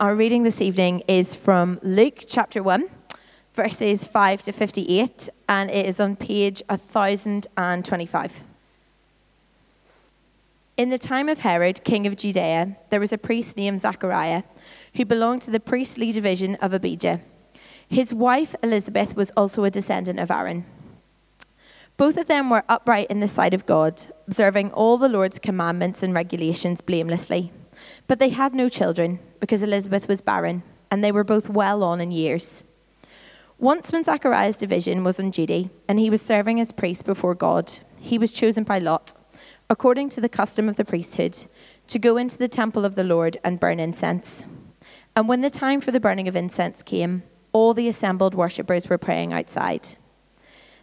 Our reading this evening is from Luke chapter 1, verses 5 to 58, and it is on page 1025. In the time of Herod, king of Judea, there was a priest named Zechariah who belonged to the priestly division of Abijah. His wife Elizabeth was also a descendant of Aaron. Both of them were upright in the sight of God, observing all the Lord's commandments and regulations blamelessly. But they had no children, because Elizabeth was barren, and they were both well on in years. Once, when Zechariah's division was on duty, and he was serving as priest before God, he was chosen by Lot, according to the custom of the priesthood, to go into the temple of the Lord and burn incense. And when the time for the burning of incense came, all the assembled worshippers were praying outside.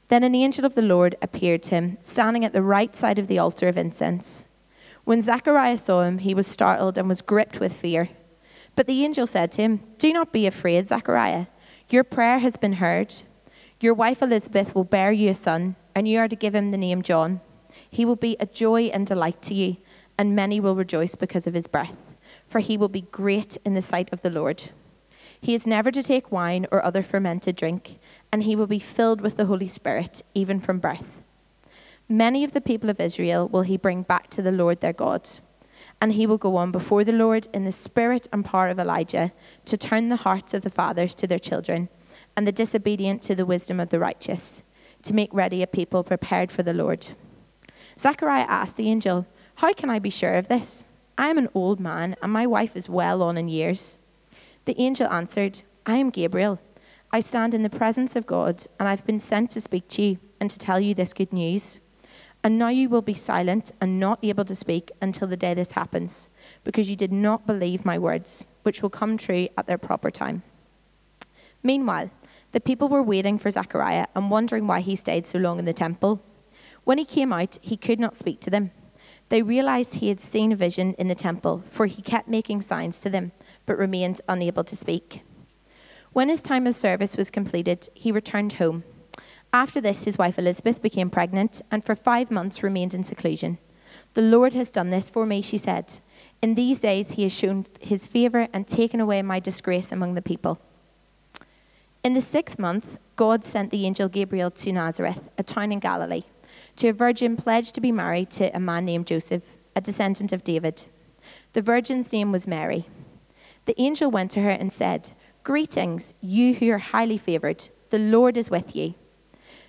Then an angel of the Lord appeared to him, standing at the right side of the altar of incense. When Zacharias saw him, he was startled and was gripped with fear. But the angel said to him, Do not be afraid, Zechariah. Your prayer has been heard. Your wife Elizabeth will bear you a son, and you are to give him the name John. He will be a joy and delight to you, and many will rejoice because of his birth, for he will be great in the sight of the Lord. He is never to take wine or other fermented drink, and he will be filled with the Holy Spirit, even from birth. Many of the people of Israel will he bring back to the Lord their God. And he will go on before the Lord in the spirit and power of Elijah to turn the hearts of the fathers to their children, and the disobedient to the wisdom of the righteous, to make ready a people prepared for the Lord. Zechariah asked the angel, How can I be sure of this? I am an old man, and my wife is well on in years. The angel answered, I am Gabriel. I stand in the presence of God, and I've been sent to speak to you and to tell you this good news. And now you will be silent and not able to speak until the day this happens, because you did not believe my words, which will come true at their proper time. Meanwhile, the people were waiting for Zechariah and wondering why he stayed so long in the temple. When he came out, he could not speak to them. They realized he had seen a vision in the temple, for he kept making signs to them, but remained unable to speak. When his time of service was completed, he returned home after this, his wife Elizabeth became pregnant and for five months remained in seclusion. The Lord has done this for me, she said. In these days, he has shown his favor and taken away my disgrace among the people. In the sixth month, God sent the angel Gabriel to Nazareth, a town in Galilee, to a virgin pledged to be married to a man named Joseph, a descendant of David. The virgin's name was Mary. The angel went to her and said, Greetings, you who are highly favored. The Lord is with you.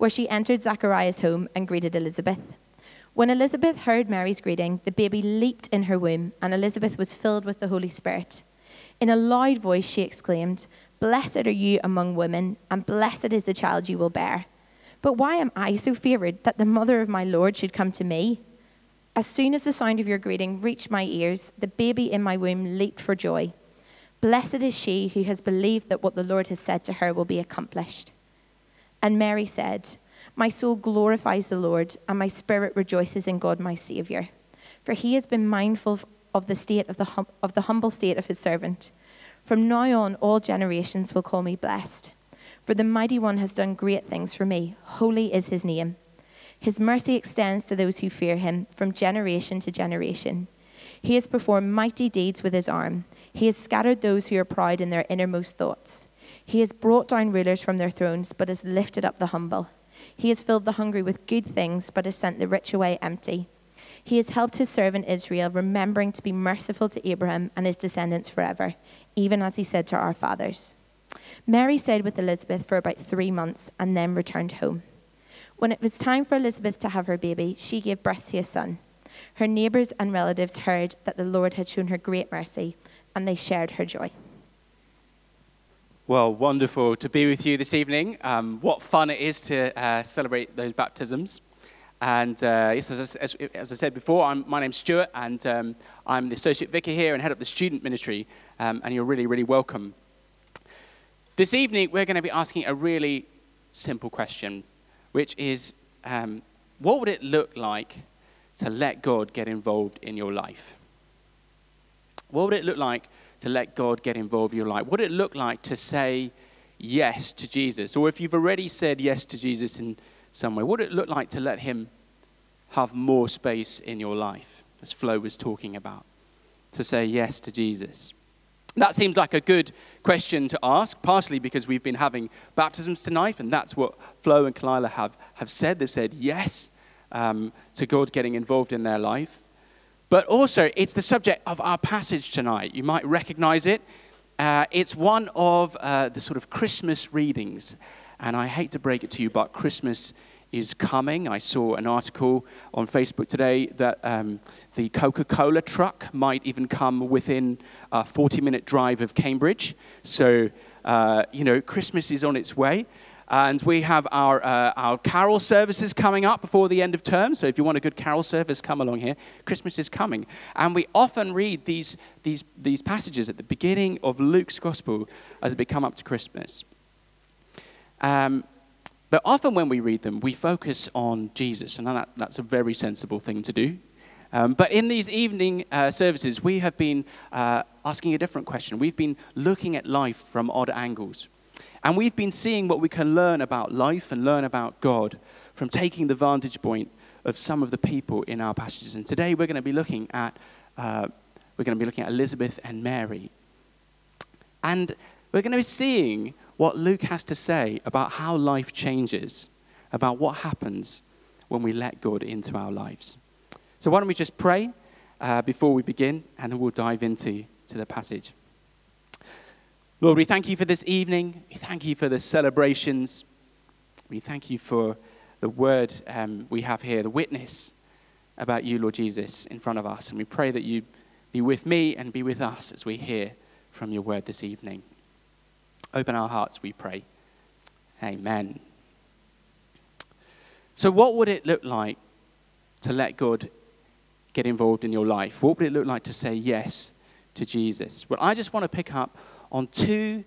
where she entered Zechariah's home and greeted Elizabeth. When Elizabeth heard Mary's greeting, the baby leaped in her womb, and Elizabeth was filled with the Holy Spirit. In a loud voice, she exclaimed, Blessed are you among women, and blessed is the child you will bear. But why am I so favored that the mother of my Lord should come to me? As soon as the sound of your greeting reached my ears, the baby in my womb leaped for joy. Blessed is she who has believed that what the Lord has said to her will be accomplished. And Mary said, My soul glorifies the Lord, and my spirit rejoices in God my Saviour. For he has been mindful of the state of the, hum- of the humble state of his servant. From now on, all generations will call me blessed. For the mighty one has done great things for me. Holy is his name. His mercy extends to those who fear him from generation to generation. He has performed mighty deeds with his arm. He has scattered those who are proud in their innermost thoughts. He has brought down rulers from their thrones, but has lifted up the humble. He has filled the hungry with good things, but has sent the rich away empty. He has helped his servant Israel, remembering to be merciful to Abraham and his descendants forever, even as he said to our fathers. Mary stayed with Elizabeth for about three months and then returned home. When it was time for Elizabeth to have her baby, she gave birth to a son. Her neighbors and relatives heard that the Lord had shown her great mercy, and they shared her joy. Well, wonderful to be with you this evening. Um, what fun it is to uh, celebrate those baptisms. And uh, yes, as, as, as, I said before, I'm, my name's Stuart, and um, I'm the associate vicar here and head of the student ministry. Um, and you're really, really welcome. This evening, we're going to be asking a really simple question, which is um, what would it look like to let God get involved in your life? What would it look like to let God get involved in your life? What it look like to say yes to Jesus? Or if you've already said yes to Jesus in some way, What it look like to let Him have more space in your life, as Flo was talking about? To say yes to Jesus. That seems like a good question to ask, partially because we've been having baptisms tonight, and that's what Flo and Kalila have, have said. They said yes um, to God getting involved in their life. But also, it's the subject of our passage tonight. You might recognize it. Uh, it's one of uh, the sort of Christmas readings and I hate to break it to you, but Christmas is coming. I saw an article on Facebook today that um, the Coca Cola truck might even come within a 40 minute drive of Cambridge. So, uh, you know, Christmas is on its way. And we have our, uh, our carol services coming up before the end of term. So if you want a good carol service, come along here. Christmas is coming. And we often read these, these, these passages at the beginning of Luke's gospel as we come up to Christmas. Um, but often when we read them, we focus on Jesus, and that, that's a very sensible thing to do. Um, but in these evening uh, services, we have been uh, asking a different question. We've been looking at life from odd angles. And we've been seeing what we can learn about life and learn about God from taking the vantage point of some of the people in our passages. And today we're going to be looking at, uh, we're going to be looking at Elizabeth and Mary. And we're going to be seeing what Luke has to say about how life changes, about what happens when we let God into our lives. So, why don't we just pray uh, before we begin, and then we'll dive into to the passage. Lord, we thank you for this evening. We thank you for the celebrations. We thank you for the word um, we have here, the witness about you, Lord Jesus, in front of us. And we pray that you be with me and be with us as we hear from your word this evening. Open our hearts, we pray. Amen. So, what would it look like to let God get involved in your life? What would it look like to say yes to Jesus? Well, I just want to pick up on two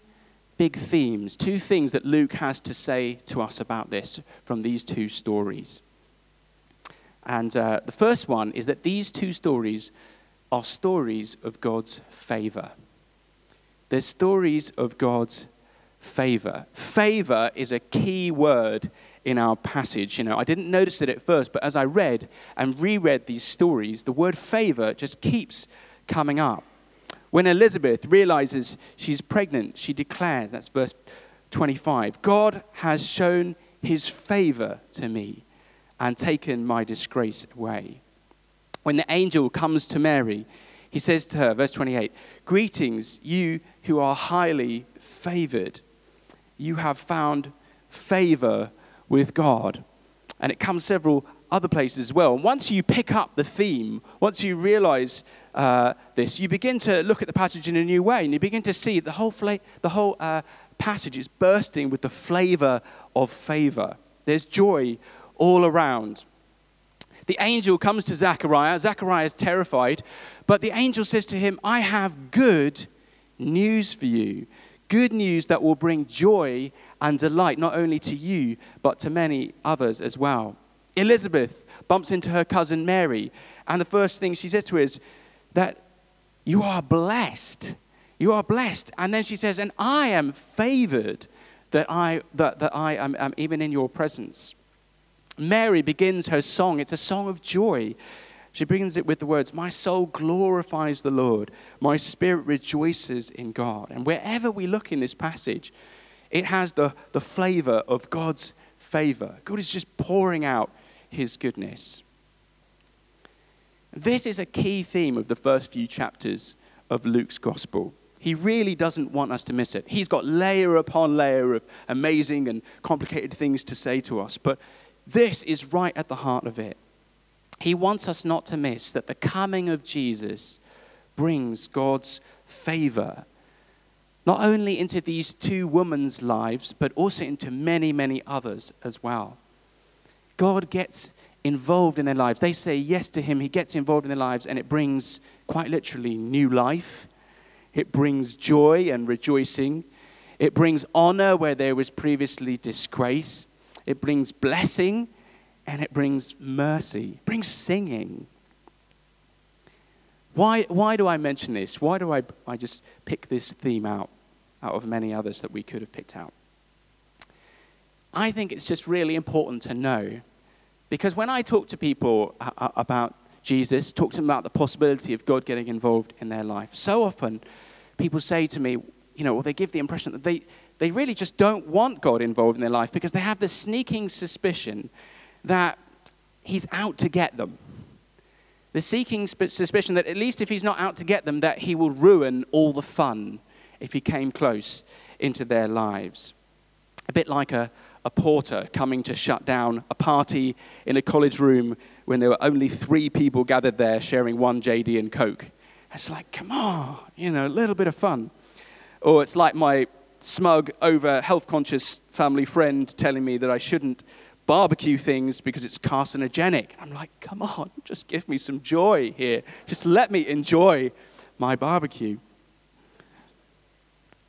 big themes, two things that Luke has to say to us about this from these two stories. And uh, the first one is that these two stories are stories of God's favor. They're stories of God's favor. Favor is a key word in our passage. You know, I didn't notice it at first, but as I read and reread these stories, the word favor just keeps coming up. When Elizabeth realizes she's pregnant, she declares, that's verse 25, God has shown his favor to me and taken my disgrace away. When the angel comes to Mary, he says to her, verse 28, Greetings, you who are highly favored you have found favor with God. And it comes several other places as well. And once you pick up the theme, once you realize uh, this, you begin to look at the passage in a new way, and you begin to see the whole, fla- the whole uh, passage is bursting with the flavor of favor. There's joy all around. The angel comes to Zechariah. Zechariah is terrified, but the angel says to him, I have good news for you good news that will bring joy and delight not only to you, but to many others as well. Elizabeth bumps into her cousin Mary, and the first thing she says to her is that you are blessed. You are blessed. And then she says, and I am favored that I, that, that I am, am even in your presence. Mary begins her song. It's a song of joy. She begins it with the words, My soul glorifies the Lord, my spirit rejoices in God. And wherever we look in this passage, it has the, the flavor of God's favor. God is just pouring out his goodness. This is a key theme of the first few chapters of Luke's gospel. He really doesn't want us to miss it. He's got layer upon layer of amazing and complicated things to say to us, but this is right at the heart of it. He wants us not to miss that the coming of Jesus brings God's favor, not only into these two women's lives, but also into many, many others as well. God gets involved in their lives. They say yes to Him, He gets involved in their lives, and it brings, quite literally, new life. It brings joy and rejoicing. It brings honor where there was previously disgrace. It brings blessing and it brings mercy, it brings singing. Why, why do I mention this? Why do I, I just pick this theme out, out of many others that we could have picked out? I think it's just really important to know because when I talk to people uh, uh, about Jesus, talk to them about the possibility of God getting involved in their life, so often people say to me, you know, or they give the impression that they, they really just don't want God involved in their life because they have this sneaking suspicion that he's out to get them. The seeking suspicion that at least if he's not out to get them, that he will ruin all the fun if he came close into their lives. A bit like a, a porter coming to shut down a party in a college room when there were only three people gathered there sharing one JD and Coke. It's like, come on, you know, a little bit of fun. Or it's like my smug, over health conscious family friend telling me that I shouldn't barbecue things because it's carcinogenic. I'm like, come on, just give me some joy here. Just let me enjoy my barbecue.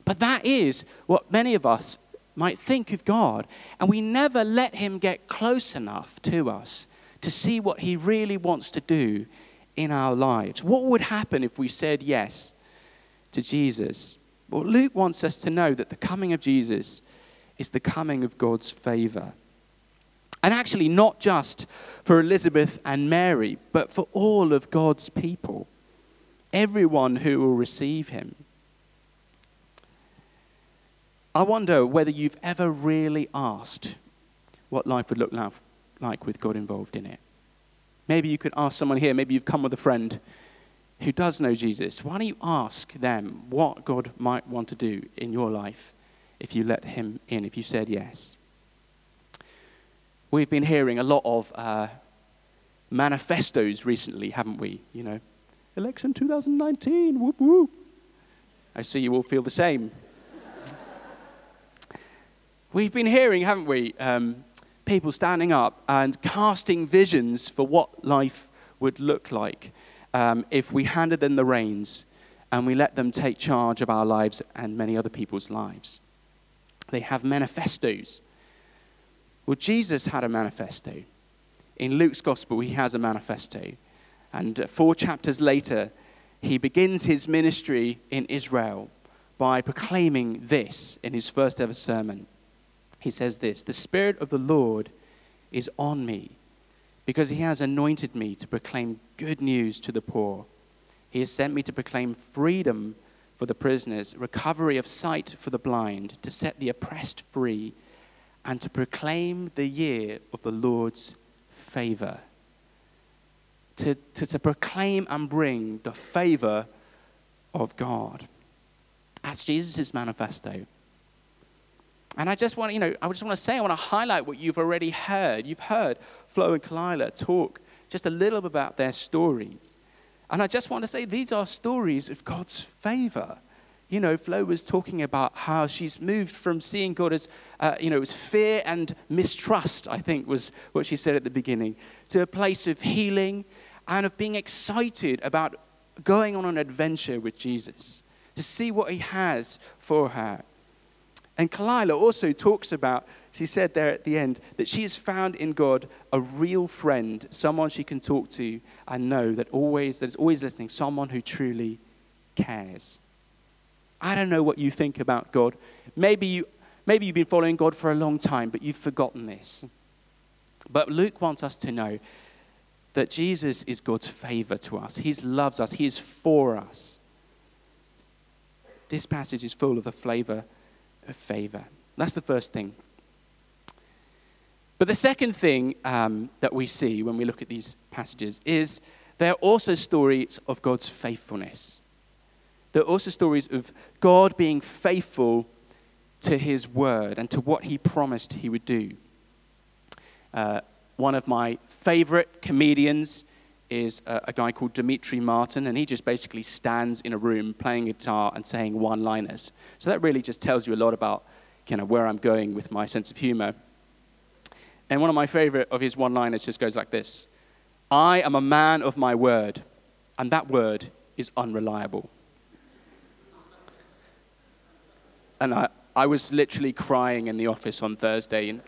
But that is what many of us might think of God, and we never let Him get close enough to us to see what He really wants to do in our lives. What would happen if we said yes to Jesus? Well, Luke wants us to know that the coming of Jesus is the coming of God's favor. And actually, not just for Elizabeth and Mary, but for all of God's people, everyone who will receive him. I wonder whether you've ever really asked what life would look like with God involved in it. Maybe you could ask someone here, maybe you've come with a friend who does know Jesus. Why don't you ask them what God might want to do in your life if you let him in, if you said yes? We've been hearing a lot of uh, manifestos recently, haven't we? You know, election 2019, whoop whoop. I see you all feel the same. We've been hearing, haven't we, um, people standing up and casting visions for what life would look like um, if we handed them the reins and we let them take charge of our lives and many other people's lives. They have manifestos well, Jesus had a manifesto. In Luke's gospel, he has a manifesto. And uh, four chapters later, he begins his ministry in Israel by proclaiming this in his first ever sermon. He says this The Spirit of the Lord is on me because he has anointed me to proclaim good news to the poor. He has sent me to proclaim freedom for the prisoners, recovery of sight for the blind, to set the oppressed free and to proclaim the year of the Lord's favor. To, to, to proclaim and bring the favor of God. That's Jesus' manifesto. And I just want, you know, I just want to say, I want to highlight what you've already heard. You've heard Flo and Kalila talk just a little bit about their stories. And I just want to say these are stories of God's favor you know, Flo was talking about how she's moved from seeing God as, uh, you know, was fear and mistrust, I think was what she said at the beginning, to a place of healing and of being excited about going on an adventure with Jesus, to see what he has for her. And Kalila also talks about, she said there at the end, that she has found in God a real friend, someone she can talk to and know that always, that is always listening, someone who truly cares. I don't know what you think about God. Maybe, you, maybe you've been following God for a long time, but you've forgotten this. But Luke wants us to know that Jesus is God's favor to us. He loves us, He is for us. This passage is full of the flavor of favor. That's the first thing. But the second thing um, that we see when we look at these passages is they're also stories of God's faithfulness. They're also stories of God being faithful to his word and to what he promised he would do. Uh, one of my favorite comedians is a, a, guy called Demetri Martin, and he just basically stands in a room playing guitar and saying one liners. So that really just tells you a lot about kind of where I'm going with my sense of humor. And one of my favorite of his one liners just goes like this I am a man of my word, and that word is unreliable. And I, I was literally crying in the office on Thursday. And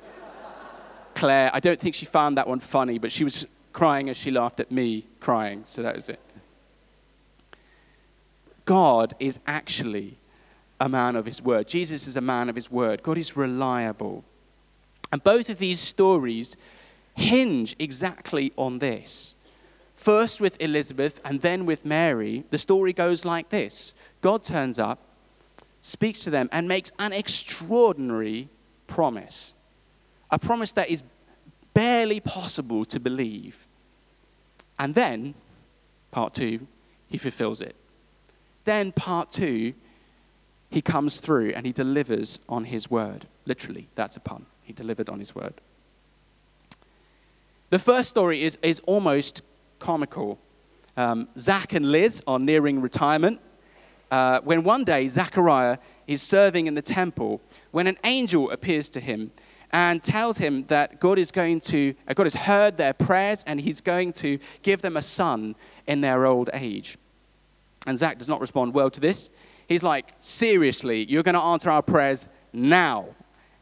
Claire, I don't think she found that one funny, but she was crying as she laughed at me crying. So that was it. God is actually a man of his word. Jesus is a man of his word. God is reliable. And both of these stories hinge exactly on this. First with Elizabeth and then with Mary, the story goes like this God turns up, speaks to them, and makes an extraordinary promise. A promise that is barely possible to believe. And then, part two, he fulfills it. Then, part two, he comes through and he delivers on his word. Literally, that's a pun. He delivered on his word. The first story is, is almost comical. Um, Zach and Liz are nearing retirement. Uh, when one day Zechariah is serving in the temple, when an angel appears to him and tells him that God is going to, uh, God has heard their prayers and he's going to give them a son in their old age. And Zach does not respond well to this. He's like, seriously, you're going to answer our prayers now.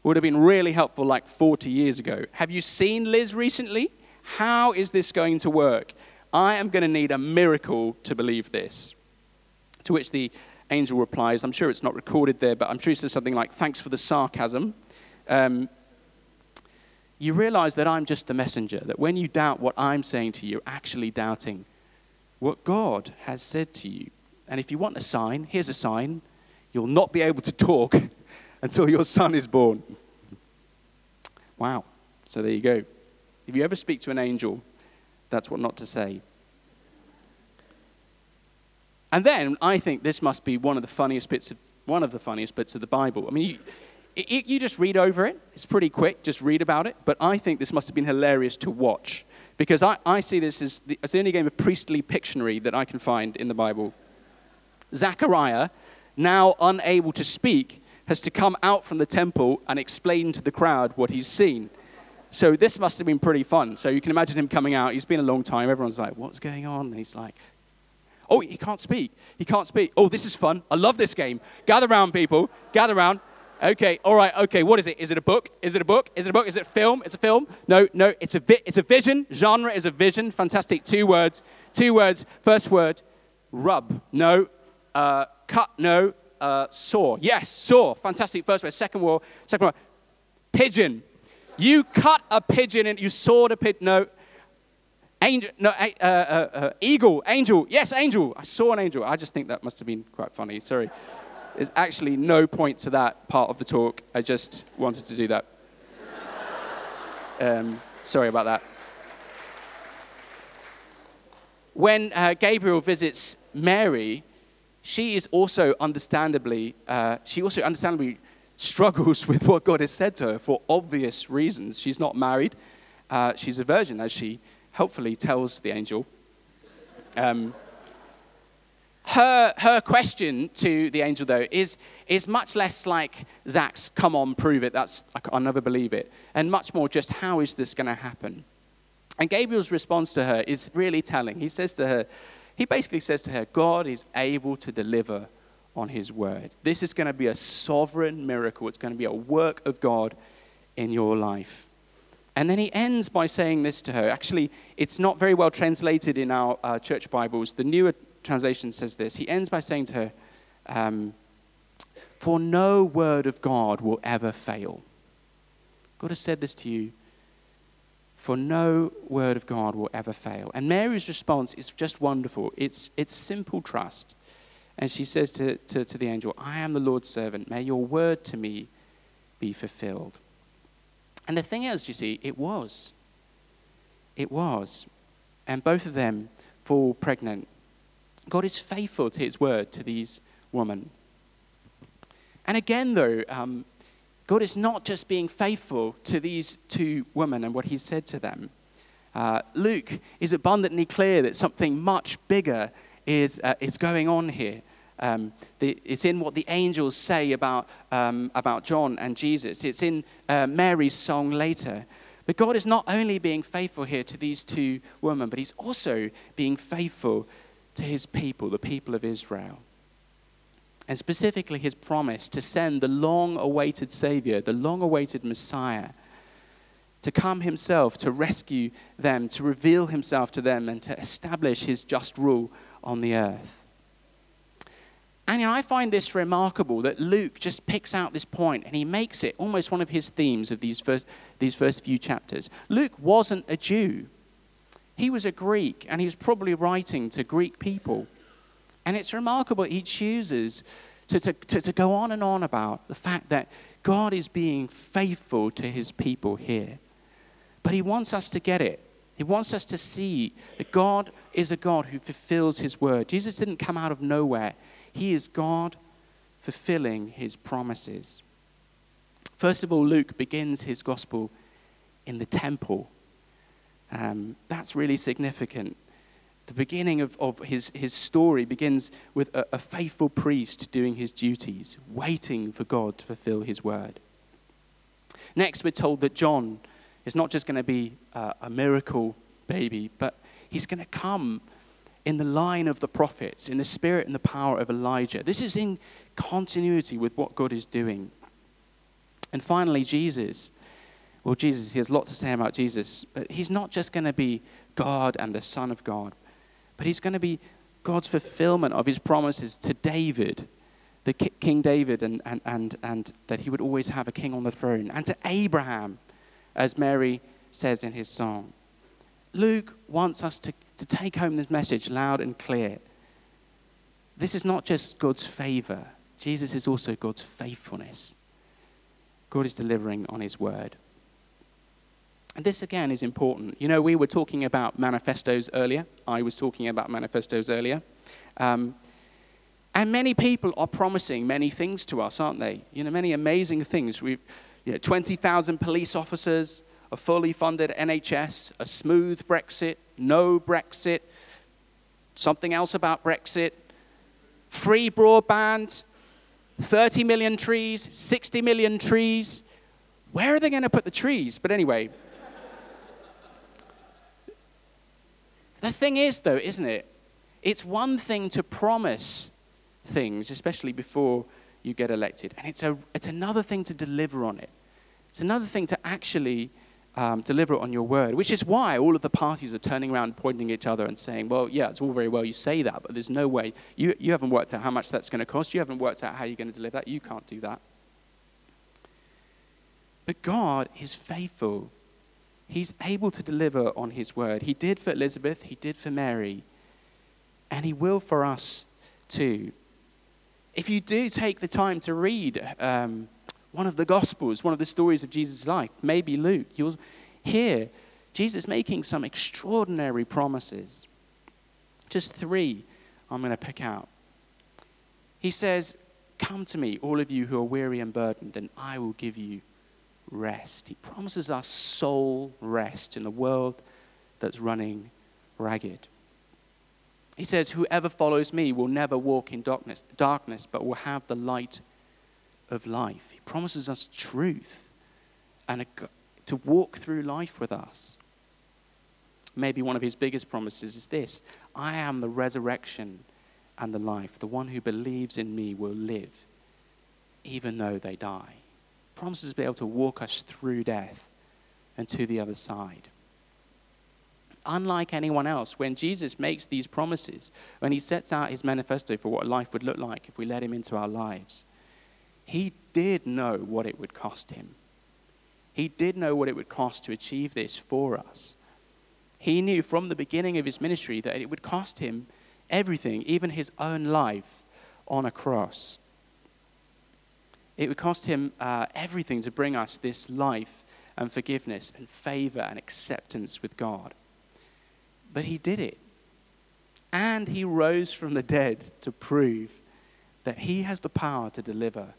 Would have been really helpful like 40 years ago. Have you seen Liz recently? How is this going to work? I am going to need a miracle to believe this. To which the angel replies, I'm sure it's not recorded there, but I'm sure he says something like, Thanks for the sarcasm. Um, you realize that I'm just the messenger, that when you doubt what I'm saying to you, you're actually doubting what God has said to you. And if you want a sign, here's a sign. You'll not be able to talk until your son is born. Wow. So there you go. If you ever speak to an angel, that's what not to say. And then I think this must be one of the funniest bits of one of the funniest bits of the Bible. I mean, you, you just read over it. It's pretty quick. Just read about it. But I think this must have been hilarious to watch because I, I see this as the, as the only game of priestly Pictionary that I can find in the Bible. Zechariah, now unable to speak, has to come out from the temple and explain to the crowd what he's seen. So this must have been pretty fun. So you can imagine him coming out. He's been a long time. Everyone's like, what's going on? And he's like, oh, he can't speak. He can't speak. Oh, this is fun. I love this game. Gather around, people. Gather around. Okay, all right, okay. What is it? Is it a book? Is it a book? Is it a book? Is it film? It's a film? No, no. It's a vi- it's a vision. Genre is a vision. Fantastic. Two words. Two words. First word, rub. No. Uh, cut. No. Uh, saw. Yes, saw. Fantastic. First word. Second word. Second word. Pigeon. You cut a pigeon and you sawed a pigeon. No. Angel, no, uh, uh, uh, eagle, angel. Yes, angel. I saw an angel. I just think that must have been quite funny. Sorry. There's actually no point to that part of the talk. I just wanted to do that. Um, sorry about that. When uh, Gabriel visits Mary, she is also understandably, uh, she also understandably struggles with what God has said to her for obvious reasons. She's not married. Uh, she's a virgin, as she helpfully tells the angel. Um, her, her question to the angel, though, is, is much less like Zach's, come on, prove it, that's, I'll never believe it, and much more just, how is this going to happen? And Gabriel's response to her is really telling. He says to her, he basically says to her, God is able to deliver on his word. This is going to be a sovereign miracle. It's going to be a work of God in your life. And then he ends by saying this to her. Actually, it's not very well translated in our uh, church Bibles. The newer translation says this. He ends by saying to her, um, For no word of God will ever fail. God has said this to you. For no word of God will ever fail. And Mary's response is just wonderful. It's, it's simple trust. And she says to, to, to the angel, I am the Lord's servant. May your word to me be fulfilled. And the thing is, you see, it was. It was. And both of them fall pregnant God is faithful to his word to these women. And again, though, um, God is not just being faithful to these two women and what he said to them. Uh, Luke is abundantly clear that something much bigger is, uh, is going on here. Um, the, it's in what the angels say about, um, about John and Jesus. It's in uh, Mary's song later. But God is not only being faithful here to these two women, but He's also being faithful to His people, the people of Israel. And specifically, His promise to send the long awaited Savior, the long awaited Messiah, to come Himself, to rescue them, to reveal Himself to them, and to establish His just rule on the earth. And you know, I find this remarkable that Luke just picks out this point and he makes it almost one of his themes of these first, these first few chapters. Luke wasn't a Jew, he was a Greek, and he was probably writing to Greek people. And it's remarkable he chooses to, to, to, to go on and on about the fact that God is being faithful to his people here. But he wants us to get it. He wants us to see that God is a God who fulfills his word. Jesus didn't come out of nowhere. He is God fulfilling his promises. First of all, Luke begins his gospel in the temple. Um, that's really significant. The beginning of, of his, his story begins with a, a faithful priest doing his duties, waiting for God to fulfill his word. Next, we're told that John is not just going to be uh, a miracle baby, but he's going to come in the line of the prophets, in the spirit and the power of Elijah. This is in continuity with what God is doing. And finally, Jesus. Well, Jesus, he has a lot to say about Jesus, but he's not just going to be God and the Son of God, but he's going to be God's fulfillment of his promises to David, the King David, and, and, and, and that he would always have a king on the throne, and to Abraham, as Mary says in his song. Luke wants us to, to take home this message loud and clear. This is not just God's favor, Jesus is also God's faithfulness. God is delivering on his word. And this again is important. You know, we were talking about manifestos earlier. I was talking about manifestos earlier. Um, and many people are promising many things to us, aren't they? You know, many amazing things. We've, you know, 20,000 police officers, a fully funded NHS, a smooth Brexit, no Brexit, something else about Brexit, free broadband, 30 million trees, 60 million trees. Where are they going to put the trees? But anyway. The thing is, though, isn't it? It's one thing to promise things, especially before you get elected, and it's, a, it's another thing to deliver on it. It's another thing to actually um, deliver on your word, which is why all of the parties are turning around, pointing at each other and saying, well, yeah, it's all very well you say that, but there's no way. You, you haven't worked out how much that's going to cost. You haven't worked out how you're going to deliver that. You can't do that. But God is faithful. He's able to deliver on his word. He did for Elizabeth, he did for Mary, and he will for us too. If you do take the time to read um, one of the Gospels, one of the stories of Jesus' life, maybe Luke, you'll hear Jesus making some extraordinary promises. Just three I'm going to pick out. He says, Come to me, all of you who are weary and burdened, and I will give you rest. He promises us soul rest in a world that's running ragged. He says, Whoever follows me will never walk in darkness, darkness but will have the light of life. He promises us truth and a, to walk through life with us. Maybe one of his biggest promises is this I am the resurrection and the life. The one who believes in me will live, even though they die. Promises to be able to walk us through death and to the other side. Unlike anyone else, when Jesus makes these promises, when he sets out his manifesto for what life would look like if we let him into our lives, he did know what it would cost him. He did know what it would cost to achieve this for us. He knew from the beginning of his ministry that it would cost him everything, even his own life on a cross. It would cost him uh, everything to bring us this life and forgiveness and favor and acceptance with God. But he did it. And he rose from the dead to prove that He has the power to deliver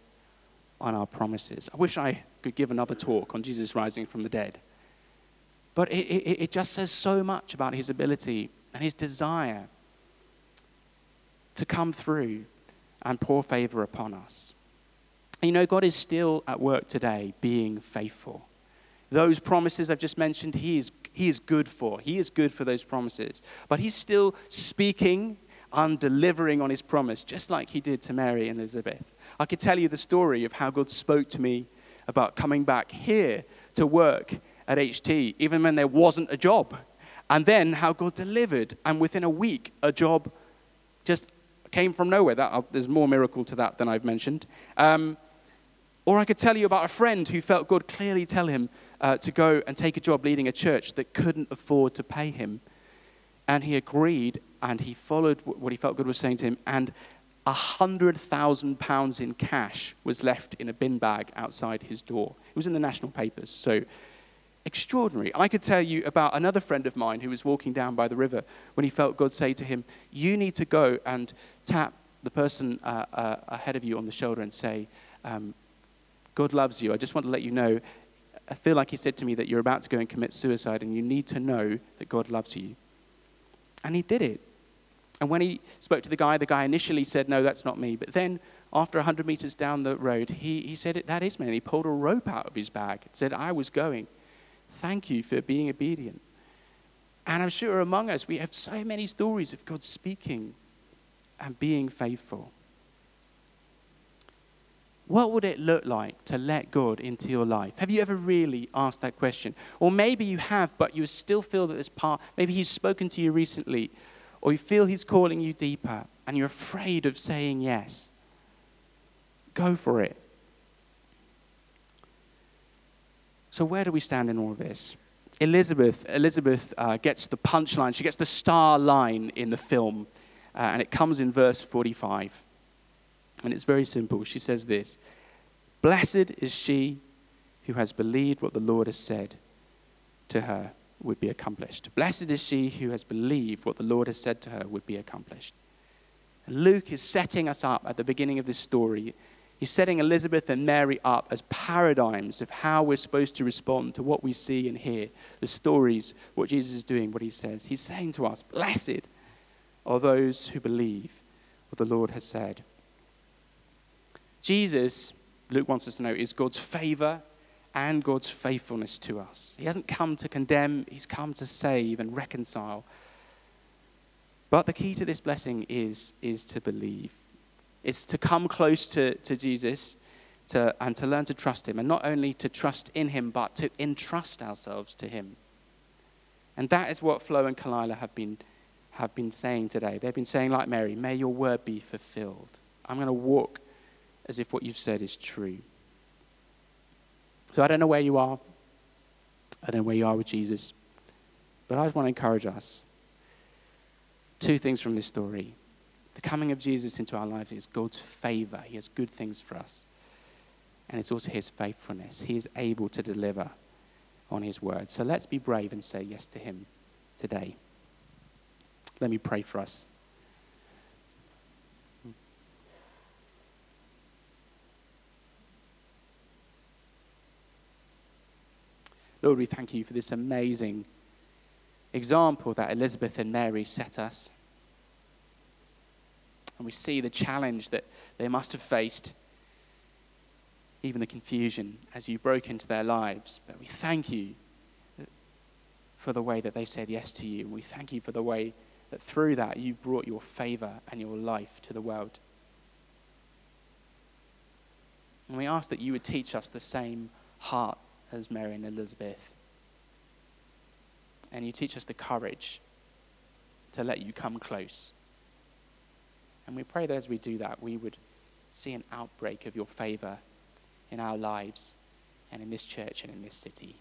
on our promises. I wish I could give another talk on Jesus rising from the dead. But it, it, it just says so much about His ability and His desire to come through and pour favor upon us. You know, God is still at work today being faithful. Those promises I've just mentioned, he is, he is good for. He is good for those promises. But He's still speaking and delivering on His promise, just like He did to Mary and Elizabeth. I could tell you the story of how God spoke to me about coming back here to work at HT, even when there wasn't a job. And then how God delivered, and within a week, a job just came from nowhere. That, uh, there's more miracle to that than I've mentioned. Um, or I could tell you about a friend who felt God clearly tell him uh, to go and take a job leading a church that couldn't afford to pay him. And he agreed and he followed what he felt God was saying to him. And a hundred thousand pounds in cash was left in a bin bag outside his door. It was in the national papers. So extraordinary. I could tell you about another friend of mine who was walking down by the river when he felt God say to him, You need to go and tap the person uh, uh, ahead of you on the shoulder and say, um, God loves you. I just want to let you know. I feel like he said to me that you're about to go and commit suicide and you need to know that God loves you. And he did it. And when he spoke to the guy, the guy initially said, No, that's not me. But then, after 100 meters down the road, he, he said, That is me. And he pulled a rope out of his bag and said, I was going. Thank you for being obedient. And I'm sure among us, we have so many stories of God speaking and being faithful. What would it look like to let God into your life? Have you ever really asked that question? Or maybe you have, but you still feel that there's part, maybe He's spoken to you recently or you feel He's calling you deeper and you're afraid of saying yes, go for it. So, where do we stand in all of this? Elizabeth, Elizabeth uh, gets the punchline, she gets the star line in the film, uh, and it comes in verse 45. And it's very simple. She says this Blessed is she who has believed what the Lord has said to her would be accomplished. Blessed is she who has believed what the Lord has said to her would be accomplished. Luke is setting us up at the beginning of this story. He's setting Elizabeth and Mary up as paradigms of how we're supposed to respond to what we see and hear, the stories, what Jesus is doing, what he says. He's saying to us, Blessed are those who believe what the Lord has said. Jesus, Luke wants us to know, is God's favor and God's faithfulness to us. He hasn't come to condemn, He's come to save and reconcile. But the key to this blessing is, is to believe. It's to come close to, to Jesus to, and to learn to trust Him. And not only to trust in Him, but to entrust ourselves to Him. And that is what Flo and Kalila have been, have been saying today. They've been saying, like Mary, may your word be fulfilled. I'm going to walk as if what you've said is true. So I don't know where you are. I don't know where you are with Jesus. But I just want to encourage us. Two things from this story. The coming of Jesus into our lives is God's favor. He has good things for us. And it's also his faithfulness. He is able to deliver on his word. So let's be brave and say yes to him today. Let me pray for us. Lord, we thank you for this amazing example that Elizabeth and Mary set us. And we see the challenge that they must have faced, even the confusion as you broke into their lives. But we thank you for the way that they said yes to you. We thank you for the way that through that you brought your favor and your life to the world. And we ask that you would teach us the same heart as Mary and Elizabeth. And you teach us the courage to let you come close. And we pray that as we do that, we would see an outbreak of your favor in our lives and in this church and in this city.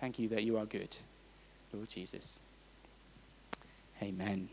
Thank you that you are good, Lord Jesus. Amen.